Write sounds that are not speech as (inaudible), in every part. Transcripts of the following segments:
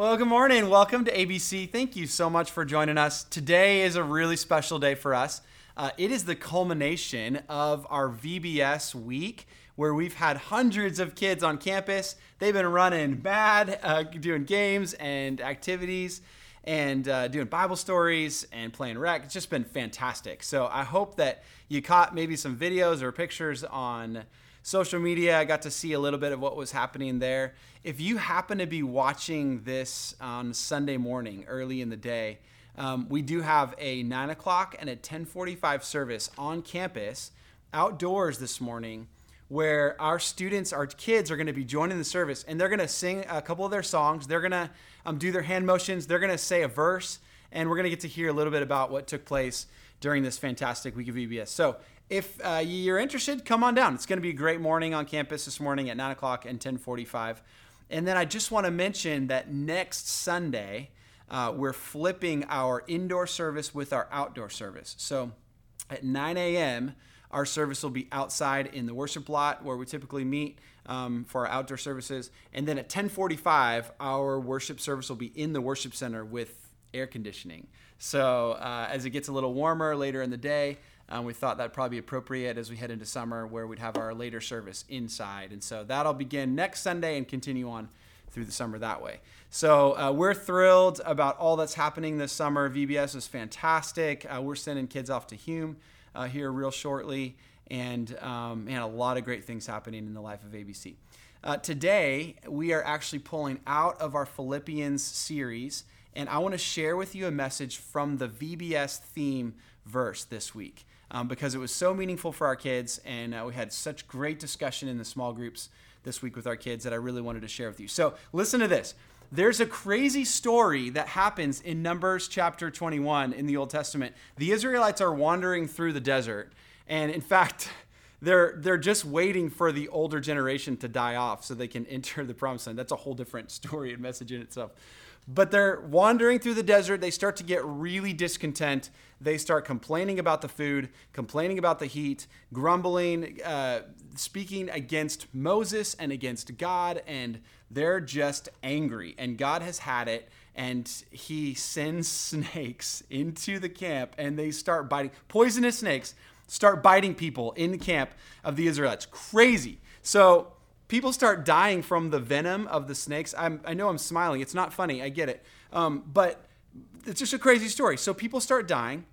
Well, good morning. Welcome to ABC. Thank you so much for joining us. Today is a really special day for us. Uh, it is the culmination of our VBS week where we've had hundreds of kids on campus. They've been running mad, uh, doing games and activities and uh, doing Bible stories and playing rec. It's just been fantastic. So I hope that you caught maybe some videos or pictures on social media. I got to see a little bit of what was happening there. If you happen to be watching this on Sunday morning, early in the day, um, we do have a nine o'clock and a 10:45 service on campus, outdoors this morning, where our students, our kids, are going to be joining the service, and they're going to sing a couple of their songs. They're going to um, do their hand motions. They're going to say a verse, and we're going to get to hear a little bit about what took place during this fantastic week of VBS. So if uh, you're interested, come on down. It's going to be a great morning on campus this morning at 9 o'clock and 1045. And then I just want to mention that next Sunday, uh, we're flipping our indoor service with our outdoor service. So at 9 a.m., our service will be outside in the worship lot where we typically meet um, for our outdoor services. And then at 1045, our worship service will be in the worship center with air conditioning. So uh, as it gets a little warmer later in the day, um, we thought that'd probably be appropriate as we head into summer where we'd have our later service inside. And so that'll begin next Sunday and continue on through the summer that way. So uh, we're thrilled about all that's happening this summer. VBS is fantastic. Uh, we're sending kids off to Hume uh, here real shortly. And um, man, a lot of great things happening in the life of ABC. Uh, today, we are actually pulling out of our Philippians series, and I want to share with you a message from the VBS theme verse this week um, because it was so meaningful for our kids, and uh, we had such great discussion in the small groups this week with our kids that I really wanted to share with you. So, listen to this. There's a crazy story that happens in Numbers chapter 21 in the Old Testament. The Israelites are wandering through the desert, and in (laughs) fact, they're they're just waiting for the older generation to die off so they can (laughs) enter the promised land. That's a whole different story and message in itself. But they're wandering through the desert. They start to get really discontent. They start complaining about the food, complaining about the heat, grumbling, uh, speaking against Moses and against God, and they're just angry. And God has had it, and He sends (laughs) snakes into the camp, and they start biting poisonous snakes start biting people in the camp of the Israelites. Crazy. So people start dying from the venom of the snakes. I'm, i know I'm smiling. It's not funny. I get it. Um, but it's just a crazy story. So people start dying,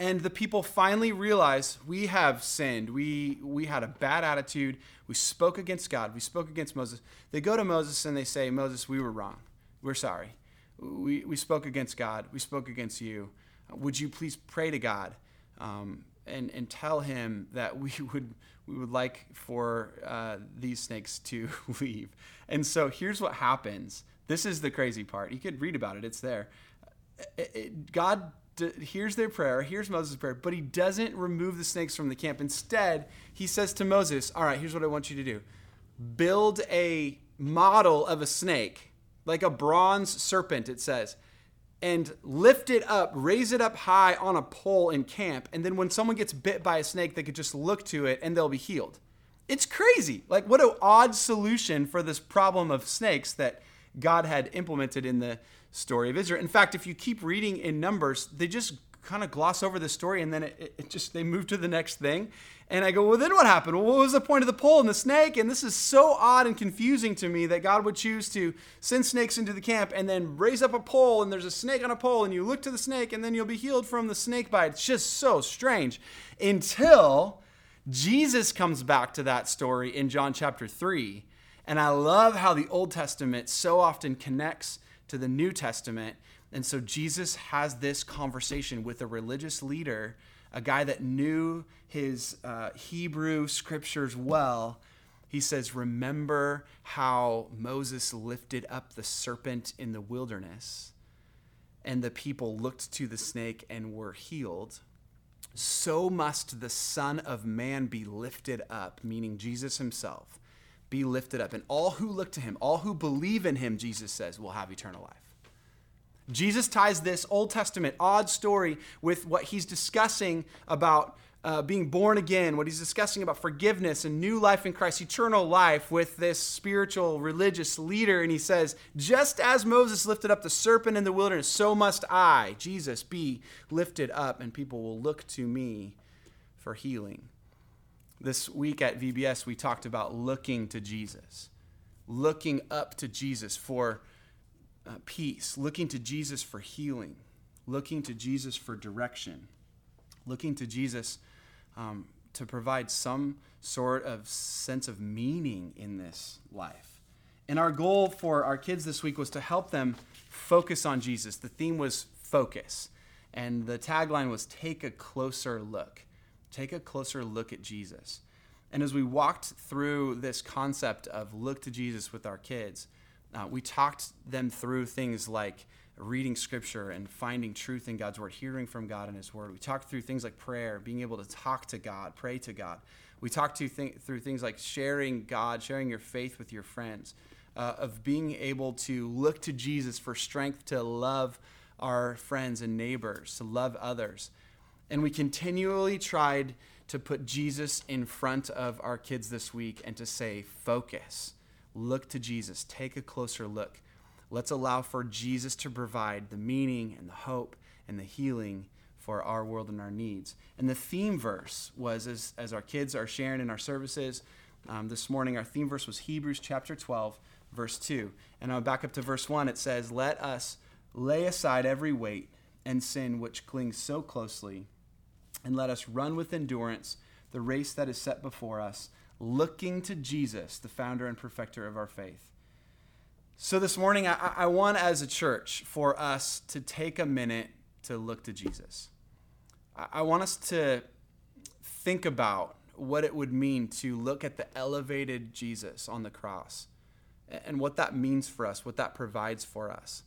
and the people finally realize we have sinned. We, we had a bad attitude. We spoke against God. We spoke against Moses. They go to Moses and they say, Moses, we were wrong. We're sorry. We, we spoke against God. We spoke against you. Would you please pray to God um, and, and tell him that we (laughs) would we would like for uh, these snakes to (laughs) leave. And so here's what happens. This is the crazy part. You could read about it, it's there. It, God hears their prayer, hears Moses' prayer, but he doesn't remove the snakes from the camp. Instead, he says to Moses, All right, here's what I want you to do build a model of a snake, like a bronze serpent, it says and lift it up, raise it up high on a pole in camp. And then when someone gets bit by a snake, they could just look to it and they'll be healed. It's crazy. Like, what an odd solution for this problem of snakes that God had implemented in the story of Israel. In fact, if you keep reading in Numbers, they just kind of gloss over the story and then it, it, just they move to the next thing. And i go well then what happened? Well, what was the point of the pole and the snake? And this is so odd and confusing to me that god would choose to send snakes into the camp and then raise up a pole and there's a snake on a pole and you look to the snake and then you'll be healed from the snake bite. It's just so strange. Until jesus comes back to that story in john chapter 3 and i love how the old testament so often connects to the new testament and so Jesus has this conversation with a religious leader, a guy that knew his uh, Hebrew scriptures well. He says, Remember how Moses lifted up the serpent in the wilderness, and the people looked to the snake and were healed. So must the Son of Man be lifted up, meaning Jesus himself, be lifted up. And all who look to him, all who believe in him, Jesus says, will have eternal life. Jesus ties this Old Testament odd story with what he's discussing about uh, being born again, what he's discussing about forgiveness and new life in Christ, eternal life with this spiritual religious leader. And he says, Just as Moses lifted up the serpent in the wilderness, so must I, Jesus, be lifted up, and people will look to me for healing. This week at VBS, we talked about looking to Jesus, looking up to Jesus for uh, peace, looking to Jesus for healing, looking to Jesus for direction, looking to Jesus um, to provide some sort of sense of meaning in this life. And our goal for our kids this week was to help them focus on Jesus. The theme was focus, and the tagline was take a closer look. Take a closer look at Jesus. And as we walked through this concept of look to Jesus with our kids, uh, we talked them through things like reading scripture and finding truth in God's word, hearing from God in His word. We talked through things like prayer, being able to talk to God, pray to God. We talked to th- through things like sharing God, sharing your faith with your friends, uh, of being able to look to Jesus for strength to love our friends and neighbors, to love others. And we continually tried to put Jesus in front of our kids this week and to say, focus, look to Jesus, take a closer look. Let's allow for Jesus to provide the meaning and the hope and the healing for our world and our needs. And the theme verse was, as, as our kids are sharing in our services um, this morning, our theme verse was Hebrews chapter 12, verse 2. And I'll back up to verse 1. It says, Let us lay aside every weight and sin which clings so closely, and let us run with endurance the race that is set before us, looking to Jesus, the founder and perfecter of our faith so this morning, I, I want as a church for us to take a minute to look to Jesus. I, I want us to think about what it would mean to look at the elevated Jesus on the cross and what that means for us, what that provides for us.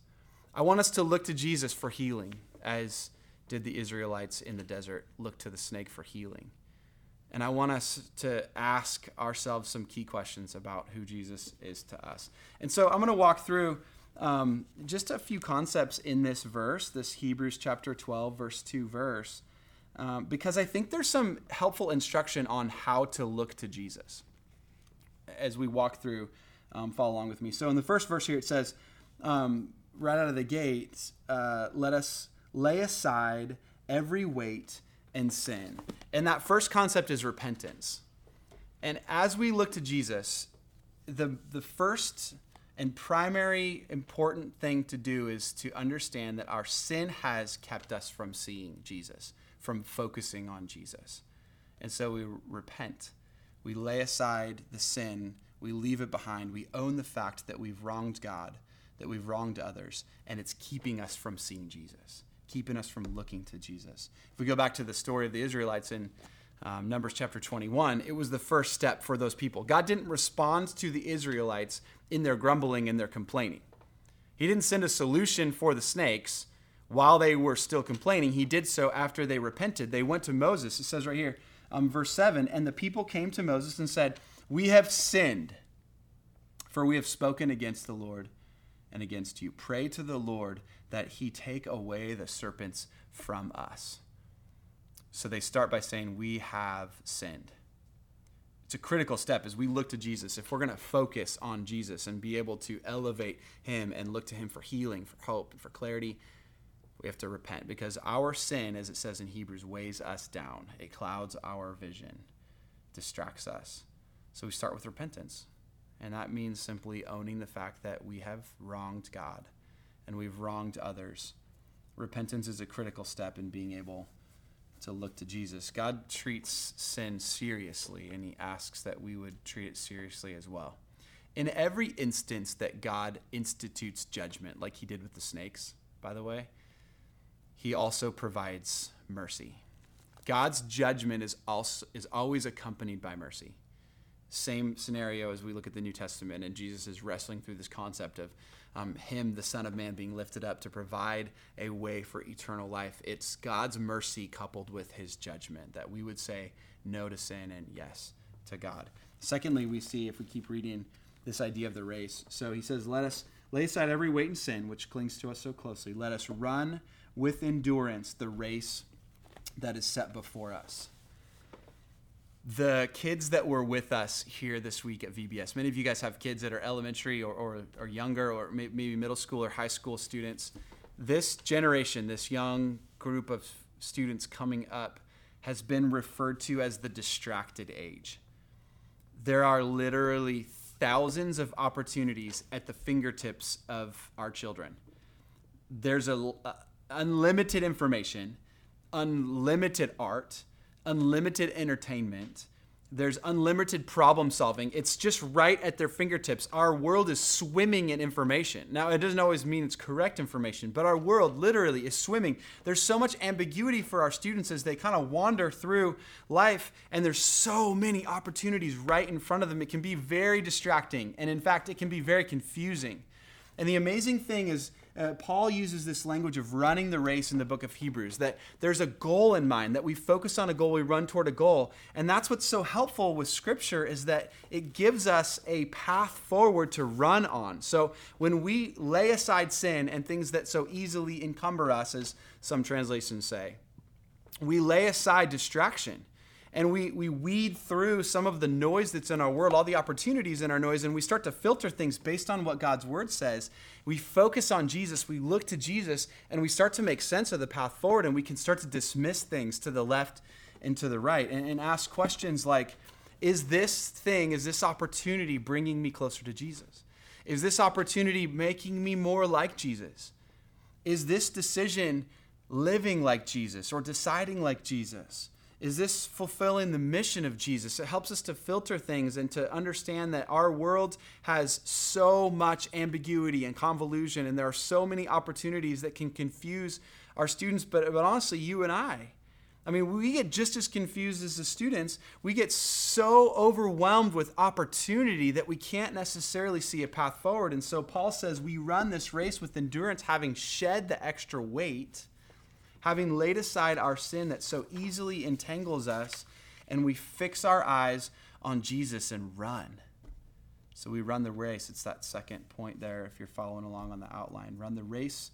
I want us to look to Jesus for healing, as did the Israelites in the desert look to the snake for healing. And I want us to ask ourselves some key questions about who Jesus is to us. And so I'm going to walk through um, just a few concepts in this verse, this Hebrews chapter 12, verse 2 verse, um, because I think there's some helpful instruction on how to look to Jesus as we walk through. Um, follow along with me. So in the first verse here, it says, um, right out of the gate, uh, let us lay aside every weight and sin. And that first concept is repentance. And as we look to Jesus, the, the first and primary important thing to do is to understand that our sin has kept us from seeing Jesus, from focusing on Jesus. And so we repent. We lay aside the sin, we leave it behind. We own the fact that we've wronged God, that we've wronged others, and it's keeping us from seeing Jesus keeping us from looking to Jesus. If we go back to the story of the Israelites in um, Numbers chapter 21, it was the first step for those people. God didn't respond to the Israelites in their grumbling and their complaining. He didn't send a solution for the snakes while they were still complaining. He did so after they repented. They went to Moses. It says right here, um, verse 7 And the people came to Moses and said, We have sinned, for we have spoken against the Lord and against you. Pray to the Lord that he take away the serpents from us. So they start by saying, We have sinned. It's a critical step as we look to Jesus. If we're going to focus on Jesus and be able to elevate him and look to him for healing, for hope, and for clarity, we have to repent because our sin, as it says in Hebrews, weighs us down. It clouds our vision, distracts us. So we start with repentance. And that means simply owning the fact that we have wronged God and we've wronged others. Repentance is a critical step in being able to look to Jesus. God treats sin seriously, and He asks that we would treat it seriously as well. In every instance that God institutes judgment, like He did with the snakes, by the way, He also provides mercy. God's judgment is also is always accompanied by mercy. Same scenario as we look at the New Testament, and Jesus is wrestling through this concept of um, Him, the Son of Man, being lifted up to provide a way for eternal life. It's God's mercy coupled with His judgment that we would say no to sin and yes to God. Secondly, we see, if we keep reading, this idea of the race. So He says, Let us lay aside every weight and sin which clings to us so closely. Let us run with endurance the race that is set before us. The kids that were with us here this week at VBS, many of you guys have kids that are elementary or, or, or younger, or maybe middle school or high school students. This generation, this young group of students coming up, has been referred to as the distracted age. There are literally thousands of opportunities at the fingertips of our children. There's a, a uh, unlimited information, unlimited art, unlimited entertainment. There's unlimited problem solving. It's just right at their fingertips. Our world is swimming in information. Now, it doesn't always mean it's correct information, but our world literally is swimming. There's so much ambiguity for our students as they kind of wander through life, and there's so many opportunities right in front of them. It can be very distracting, and in fact, it can be very confusing. And the amazing thing is, uh, Paul uses this language of running the race in the book of Hebrews, that there's a goal in mind, that we focus on a goal, we run toward a goal. And that's what's so helpful with Scripture is that it gives us a path forward to run on. So when we lay aside sin and things that so easily encumber us, as some translations say, we lay aside distraction and we, we weed through some of the noise that's in our world, all the opportunities in our noise, and we start to filter things based on what God's word says. We focus on Jesus, we look to Jesus, and we start to make sense of the path forward, and we can start to dismiss things to the left and to the right and, and ask questions like Is this thing, is this opportunity bringing me closer to Jesus? Is this opportunity making me more like Jesus? Is this decision living like Jesus or deciding like Jesus? Is this fulfilling the mission of Jesus? It helps us to filter things and to understand that our world has so much ambiguity and convolution, and there are so many opportunities that can confuse our students, but, but honestly, you and I. I mean, we get just as confused as the students. We get so overwhelmed with opportunity that we can't necessarily see a path forward. And so Paul says we run this race with endurance, having shed the extra weight having laid aside our sin that so easily entangles us, and we fix our eyes on Jesus and run. So we run the race. It's that second point there, if you're following along on the outline. Run the race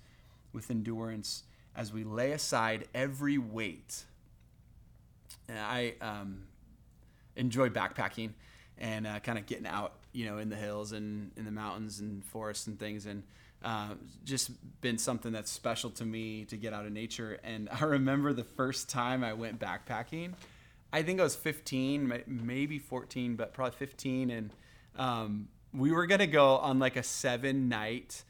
with endurance as we lay aside every weight. And I um, enjoy backpacking and uh, kind of getting out, you know, in the hills and in the mountains and forests and things. And uh, just been something that's special to me to get out of nature. And (laughs) I remember the first time I went backpacking. I think I was 15, maybe 14, but probably 15, and um, we were gonna go on like a seven night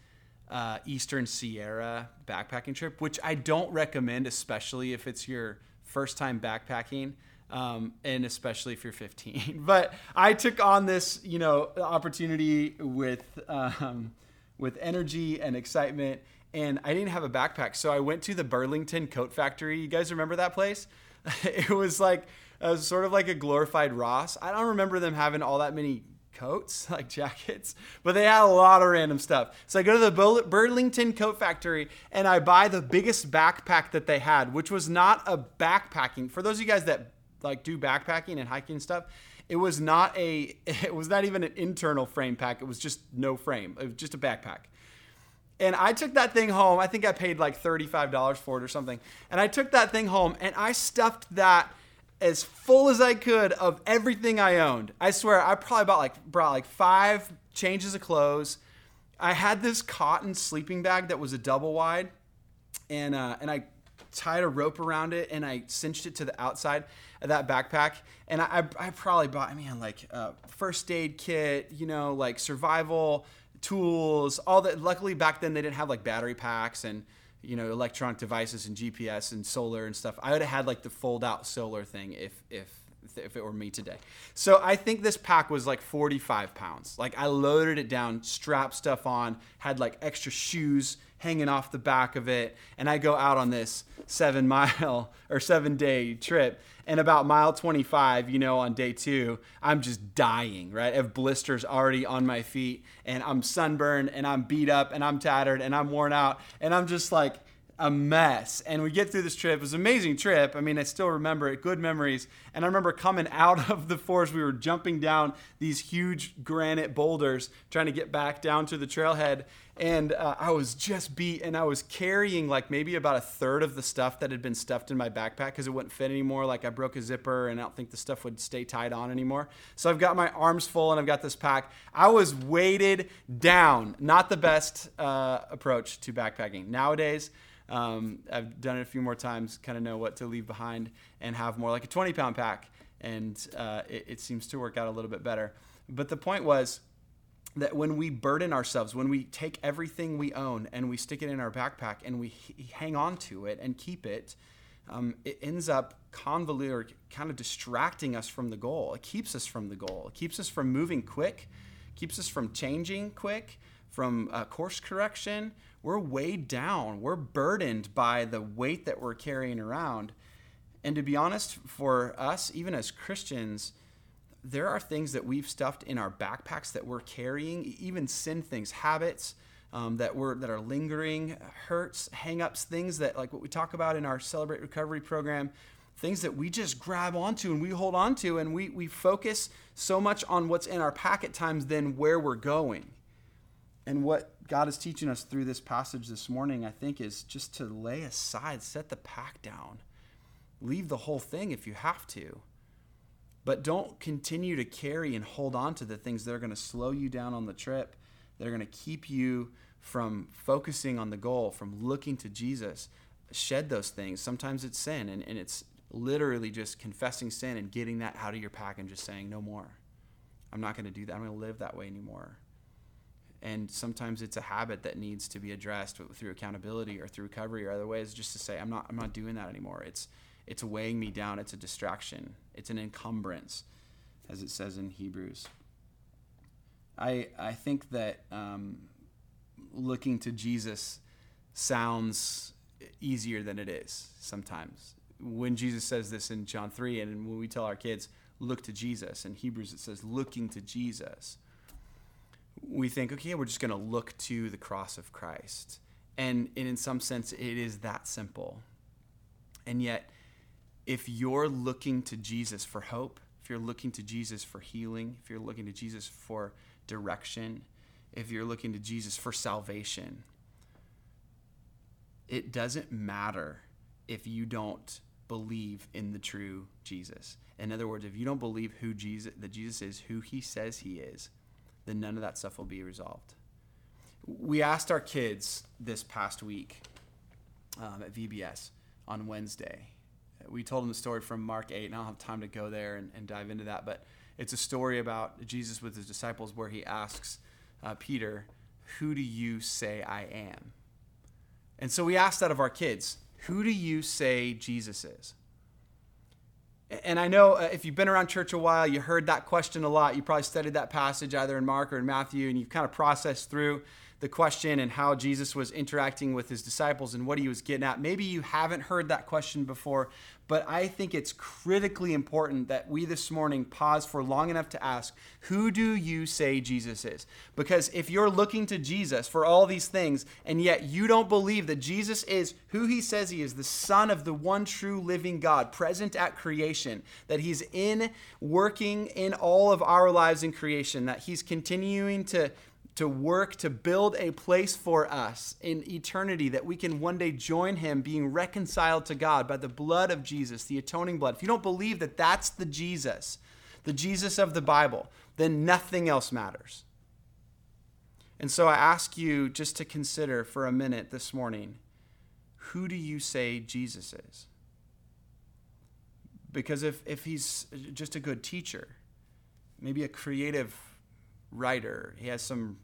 uh, Eastern Sierra backpacking trip, which I don't recommend, especially if it's your first time backpacking. Um, and especially if you're 15. (laughs) but I took on this, you know, opportunity with um, with energy and excitement. And I didn't have a backpack, so I went to the Burlington Coat Factory. You guys remember that place? (laughs) it was like it was sort of like a glorified Ross. I don't remember them having all that many coats, (laughs) like jackets, but they had a lot of random stuff. So I go to the Burlington Coat Factory and I buy the biggest backpack that they had, which was not a backpacking. For those of you guys that like do backpacking and hiking stuff, it was not a (laughs) it was not even an internal frame pack. It was just no frame. It was just a backpack. And I took that thing home. I think I paid like $35 for it or something. And I took that thing home and I stuffed that as full as I could of everything I owned. I swear I probably bought like brought like 5 changes of clothes. I had this cotton sleeping bag that was a double wide and uh, and I tied a rope around it and I cinched it to the outside of that backpack. And I, I probably bought, I mean, like a first aid kit, you know, like survival tools, all that. Luckily, back then they didn't have like battery packs and, you know, electronic devices and GPS and solar and stuff. I would have had like the fold out solar thing if, if, if it were me today. So I think this pack was like 45 pounds. Like I loaded it down, strapped stuff on, had like extra shoes hanging off the back of it. And I go out on this seven (laughs) mile or seven day trip. And about mile 25, you know, on day two, I'm just dying, right? I have blisters already on my feet and I'm sunburned and I'm beat up and I'm tattered and I'm worn out. And I'm just like, a mess. And we get through this trip. It was an amazing trip. I mean, I still remember it, good memories. And I remember coming (laughs) out of the forest, we were jumping down these huge granite boulders, trying to get back down to the trailhead. and uh, I was just beat, and I was carrying like maybe about a third of the stuff that had been stuffed in my backpack because it wouldn't fit anymore. Like I broke a zipper, and I don't think the stuff would stay tied on anymore. So I've got my arms full, and I've got this pack. I was weighted down. Not the best uh, approach to backpacking nowadays. Um, I've done it a few more times, kind of know what to leave behind, and have more like a 20 pound pack, and uh, it, it seems to work out a little bit better. But the point was that when we burden ourselves, when we take everything we own and we stick it in our backpack and we h- hang on to it and keep it, um, it ends up convoluted or kind of distracting us from the goal. It keeps us from the goal. It keeps us from moving quick, keeps us from changing quick, from course correction. We're weighed down. We're burdened by the weight that we're carrying around. And to be honest, for us, even as Christians, there are things that we've stuffed in our backpacks that we're carrying, even sin things, habits um, that we're that are lingering, hurts, hangups, things that like what we talk about in our Celebrate Recovery program, things that we just grab onto and we hold onto, and we we focus so much on what's in our pack at times than where we're going. And what God is teaching us through this passage this morning, I think, is just to lay aside, set the pack down, leave the whole thing if you have to but don't continue to carry and hold on to the things that are going to slow you down on the trip, that are going to keep you from focusing on the goal, from looking to Jesus. Shed those things. Sometimes it's sin, and, and it's literally just confessing sin and getting that out of your pack and just saying, no more. I'm not going to do that. I'm going to live that way anymore. And sometimes it's a habit that needs to be addressed through accountability or through recovery or other ways, just to say, I'm not, I'm not doing that anymore. It's, it's weighing me down. It's a distraction. It's an encumbrance, as it says in Hebrews. I, I think that um, looking to Jesus sounds easier than it is sometimes. When Jesus says this in John 3, and when we tell our kids, look to Jesus, in Hebrews it says, looking to Jesus, we think, okay, we're just going to look to the cross of Christ. And, and in some sense, it is that simple. And yet, if you're looking to Jesus for hope, if you're looking to Jesus for healing, if you're looking to Jesus for direction, if you're looking to Jesus for salvation, it doesn't matter if you don't believe in the true Jesus. In other words, if you don't believe who Jesus that Jesus is who he says he is, then none of that stuff will be resolved. We asked our kids this past week um, at VBS on Wednesday we told them the story from Mark 8, and I don't have time to go there and, and dive into that, but it's a story about Jesus with his disciples where he asks uh, Peter, Who do you say I am? And so we asked that of our kids, Who do you say Jesus is? And I know uh, if you've been around church a while, you heard that question a lot. You probably studied that passage either in Mark or in Matthew, and you've kind of processed through the question and how Jesus was interacting with his disciples and what he was getting at. Maybe you haven't heard that question before, but I think it's critically important that we this morning pause for long enough to ask, Who do you say Jesus is? Because if you're looking to Jesus for all these things, and yet you don't believe that Jesus is who he says he is, the Son of the one true living God, present at creation, that he's in working in all of our lives in creation, that he's continuing to to work to build a place for us in eternity that we can one day join him being reconciled to God by the blood of Jesus, the atoning blood. If you don't believe that that's the Jesus, the Jesus of the Bible, then nothing else matters. And so I ask you just to consider for a minute this morning who do you say Jesus is? Because if, if he's just a good teacher, maybe a creative writer, he has some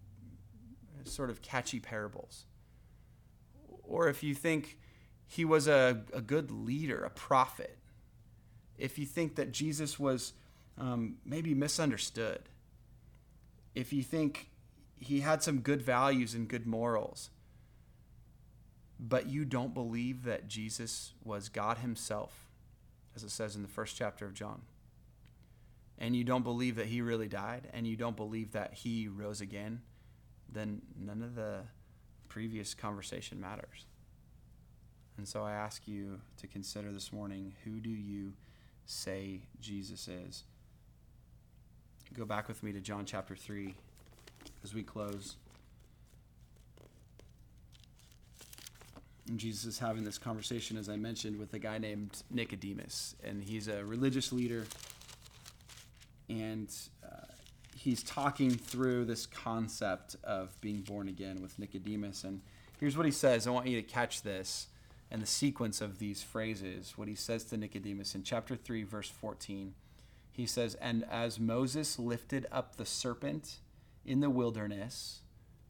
sort of catchy parables. Or if you think he was a, a good leader, a prophet, if you think that Jesus was um, maybe misunderstood, if you think he had some good values and good morals, but you don't believe that Jesus was God himself, as it says in the first chapter of John, and you don't believe that he really died, and you don't believe that he rose again, then none of the previous conversation matters. And so I ask you to consider this morning who do you say Jesus is? Go back with me to John chapter 3 as we close. And Jesus is having this conversation, as I mentioned, with a guy named Nicodemus. And he's a religious leader. And uh, he's talking through this concept of being born again with Nicodemus. And here's what he says I want you to catch this and the sequence of these phrases. What he says to Nicodemus in chapter 3, verse 14. He says, And as Moses lifted up the serpent in the wilderness,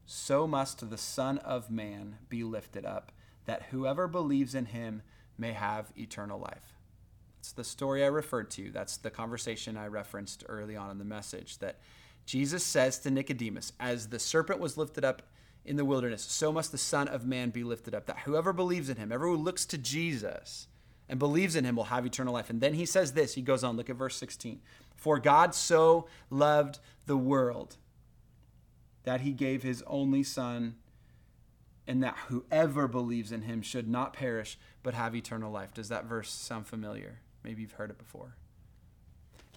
so must the Son of Man be lifted up, that whoever believes in him may have eternal life. It's the story I referred to. That's the conversation I referenced early on in the message that Jesus says to Nicodemus, As the serpent was lifted up in the wilderness, so must the Son of Man be lifted up, that whoever believes in him, everyone who looks to Jesus and believes in him will have eternal life. And then he says this, he goes on, look at verse 16. For God so loved the world that he gave his only Son, and that whoever believes in him should not perish, but have eternal life. Does that verse sound familiar? Maybe you've heard it before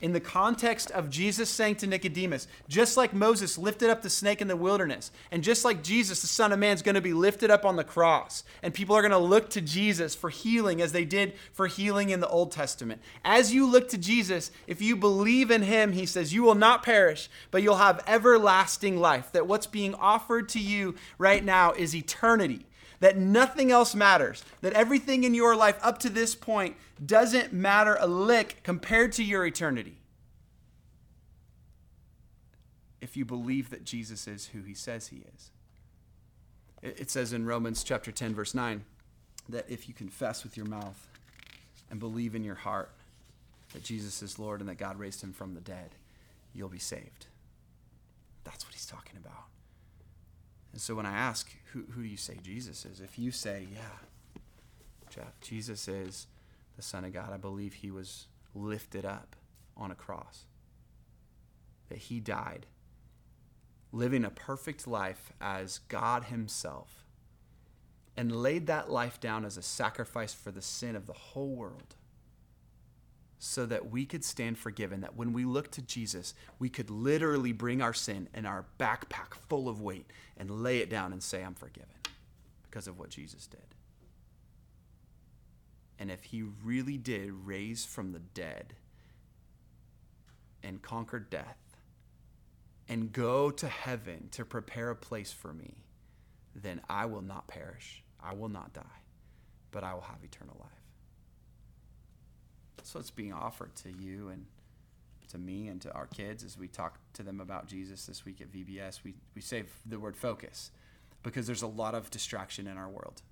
in the context of Jesus saying to Nicodemus, just like Moses lifted up the snake in the wilderness, and just like Jesus, the Son of Man, is going to be lifted up on the cross, and people are going to look to Jesus for healing as they did for healing in the Old Testament. As you look to Jesus, if you believe in him, he says, you will not perish, but you'll have everlasting life. That what's being offered to you right now is eternity that nothing else matters, that everything in your life up to this point doesn't matter a lick compared to your eternity. If you believe that Jesus is who he says he is. It says in Romans chapter 10 verse 9 that if you confess with your mouth and believe in your heart that Jesus is Lord and that God raised him from the dead, you'll be saved. That's what he's talking about. And so when I ask, who, who do you say Jesus is? If you say, yeah, Jeff, Jesus is the Son of God, I believe he was lifted up on a cross, that he died, living a perfect life as God himself, and laid that life down as a sacrifice for the sin of the whole world so that we could stand forgiven, that when we look to Jesus, we could literally bring our sin and our backpack full of weight and lay it down and say, I'm forgiven because of what Jesus did. And if he really did raise from the dead and conquer death and go to heaven to prepare a place for me, then I will not perish. I will not die, but I will have eternal life. So it's being offered to you and to me and to our kids as we talk to them about Jesus this week at VBS. We, we say the word focus because there's a lot of distraction in our world.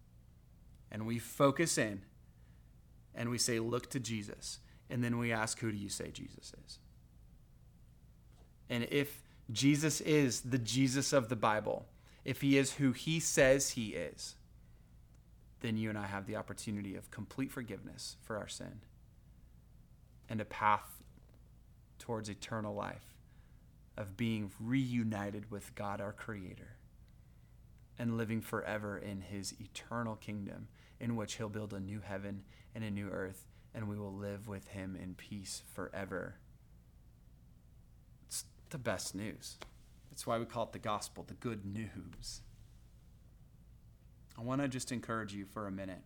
And we focus in and we say, look to Jesus. And then we ask, who do you say Jesus is? And if Jesus is the Jesus of the Bible, if he is who he says he is, then you and I have the opportunity of complete forgiveness for our sin and a path towards eternal life of being reunited with God our Creator and living forever in His eternal kingdom, in which He'll build a new heaven and a new earth, and we will live with Him in peace forever. It's the best news. That's why we call it the gospel, the good news. I want to just encourage you for a minute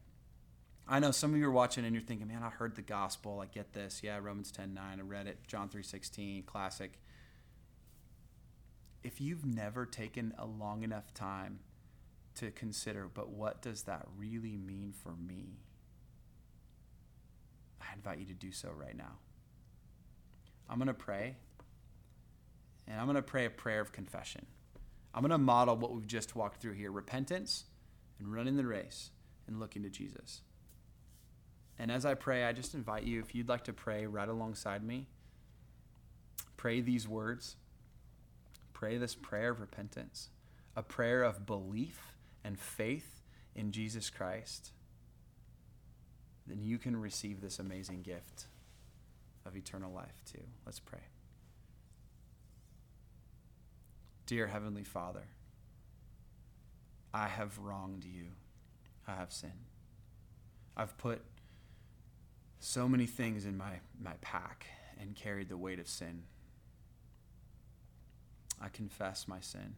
I know some of you are watching and you're thinking, man, I heard the gospel. I get this. Yeah, Romans 10 9. I read it. John 3 16, classic. If you've never taken a long enough time to consider, but what does that really mean for me? I invite you to do so right now. I'm going to pray, and I'm going to pray a prayer of confession. I'm going to model what we've just walked through here repentance and running the race and looking to Jesus. And as I pray, I just invite you, if you'd like to pray right alongside me, pray these words. Pray this prayer of repentance, a prayer of belief and faith in Jesus Christ. Then you can receive this amazing gift of eternal life too. Let's pray. Dear Heavenly Father, I have wronged you. I have sinned. I've put so many things in my, my pack and carried the weight of sin. I confess my sin.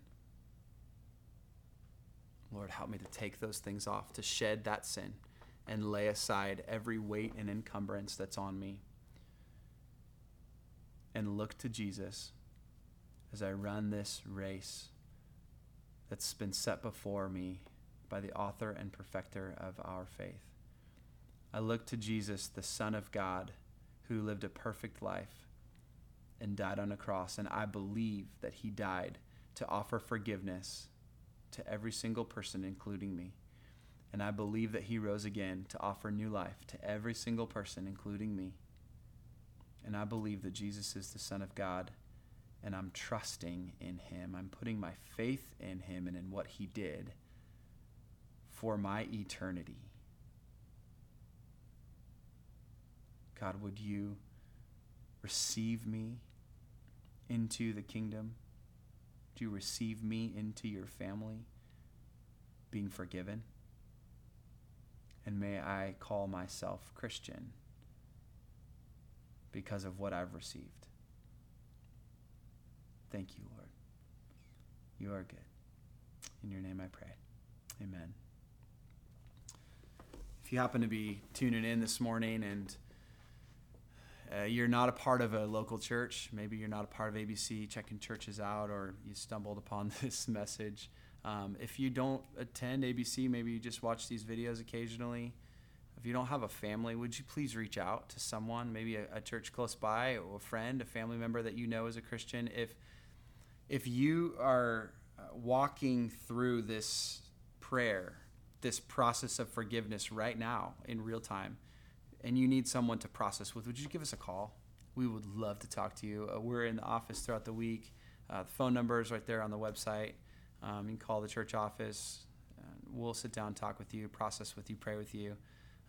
Lord, help me to take those things off, to shed that sin, and lay aside every weight and encumbrance that's on me. And look to Jesus as I run this race that's been set before me by the author and perfecter of our faith. I look to Jesus, the Son of God, who lived a perfect life and died on a cross, and I believe that he died to offer forgiveness to every single person, including me. And I believe that he rose again to offer new life to every single person, including me. And I believe that Jesus is the Son of God, and I'm trusting in him. I'm putting my faith in him and in what he did for my eternity. God, would you receive me into the kingdom? Do you receive me into your family, being forgiven? And may I call myself Christian because of what I've received. Thank you, Lord. You are good. In your name I pray. Amen. If you happen to be tuning in this morning and uh, you're not a part of a local church, maybe you're not a part of ABC checking churches out, or you stumbled upon (laughs) this message. Um, if you don't attend ABC, maybe you just watch these videos occasionally. If you don't have a family, would you please reach out to someone, maybe a, a church close by, or a friend, a family member that you know is a Christian? If if you are uh, walking through this prayer, this process of forgiveness right now in real time, and you need someone to process with, would you give us a call? We would love to talk to you. Uh, we're in the office throughout the week. Uh, the phone number is right there on the website. Um, you can call the church office. Uh, we'll sit down, talk with you, process with you, pray with you.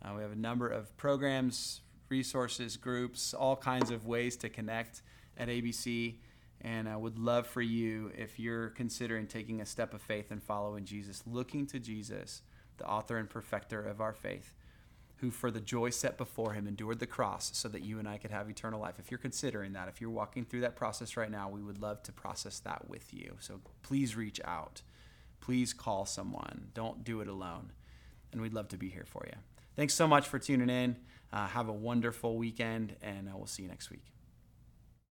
Uh, we have a number of programs, resources, groups, all kinds of ways to connect at ABC. And I would love for you, if you're considering taking a step of faith and following Jesus, looking to Jesus, the author and perfecter of our faith who for the joy set before him endured the cross so that you and I could have eternal life. If you're considering that, if you're walking through that process right now, we would love to process that with you. So please reach out. Please call someone. Don't do it alone. And we'd love to be here for you. Thanks so much for tuning in. Uh, have a wonderful weekend, and uh, we'll see you next week.